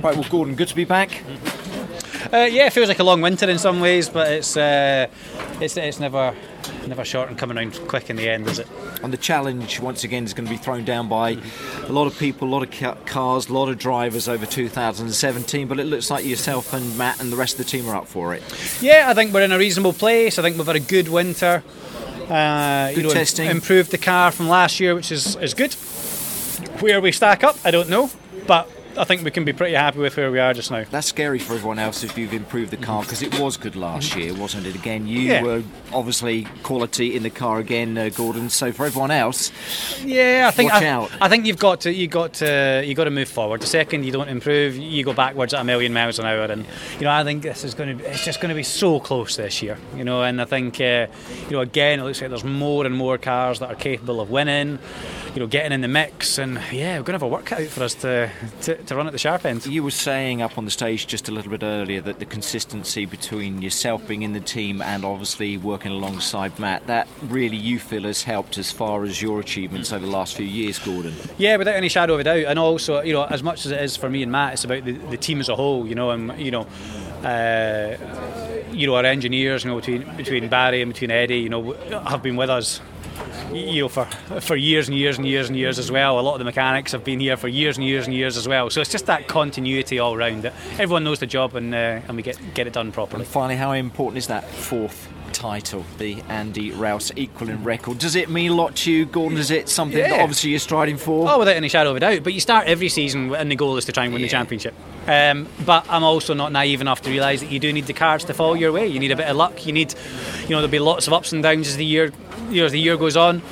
Right, well, Gordon, good to be back. Uh, yeah, it feels like a long winter in some ways, but it's uh, it's it's never never short and coming around quick in the end, is it? And the challenge, once again, is going to be thrown down by a lot of people, a lot of cars, a lot of drivers over 2017. But it looks like yourself and Matt and the rest of the team are up for it. Yeah, I think we're in a reasonable place. I think we've had a good winter. Uh, Good you know, testing. Improved the car from last year, which is, is good. Where we stack up, I don't know, but I think we can be pretty happy with where we are just now. That's scary for everyone else if you've improved the car because it was good last year, wasn't it? Again, you Yeah. were obviously quality in the car again, uh, Gordon. So for everyone else, Yeah, I think Watch I, out. I think you've got to you got to you got to move forward. The second you don't improve, you go backwards at a million miles an hour, and you know I think this is going to it's just going to be so close this year. You know, and I think uh, you know again it looks like there's more and more cars that are capable of winning. You know, getting in the mix, and yeah, we're going to have a workout for us to, to, to run at the sharp end. you were saying up on the stage just a little bit earlier that the consistency between yourself being in the team and obviously working alongside Matt, that really you feel has helped as far as your achievements over the last few years, Gordon. Yeah, without any shadow of a doubt. And also, you know, as much as it is for me and Matt, it's about the, the team as a whole. You know, and you know, uh, you know, our engineers, you know, between between Barry and between Eddie, you know, have been with us. You know, for for years and years and years and years as well. A lot of the mechanics have been here for years and years and years as well. So it's just that continuity all round. That everyone knows the job and uh, and we get get it done properly. And finally, how important is that fourth title, the Andy Rouse equaling record? Does it mean a lot to you, Gordon? Is it something that obviously you're striding for? Oh, without any shadow of a doubt. But you start every season and the goal is to try and win the championship. Um, but I'm also not naive enough to realise that you do need the cards to fall your way. You need a bit of luck. You need, you know, there'll be lots of ups and downs as the year, you know, as the year goes on.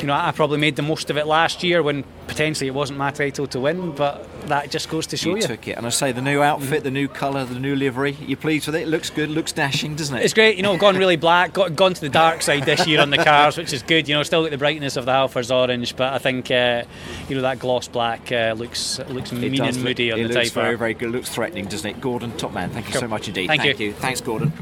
You know, I probably made the most of it last year when potentially it wasn't my title to win, but that just goes to show you you. took it, and I say the new outfit, the new colour, the new livery. You pleased with it? It looks good, looks dashing, doesn't it? It's great, you know, gone really black, got, gone to the dark side this year on the cars, which is good. You know, still got the brightness of the Halfords orange, but I think, uh, you know, that gloss black uh, looks looks It mean and look- moody on it the looks Type very, R. very good. Looks threatening, doesn't it? Gordon, top man. Thank you Cool. so much indeed. Thank you. you. Thanks, Gordon.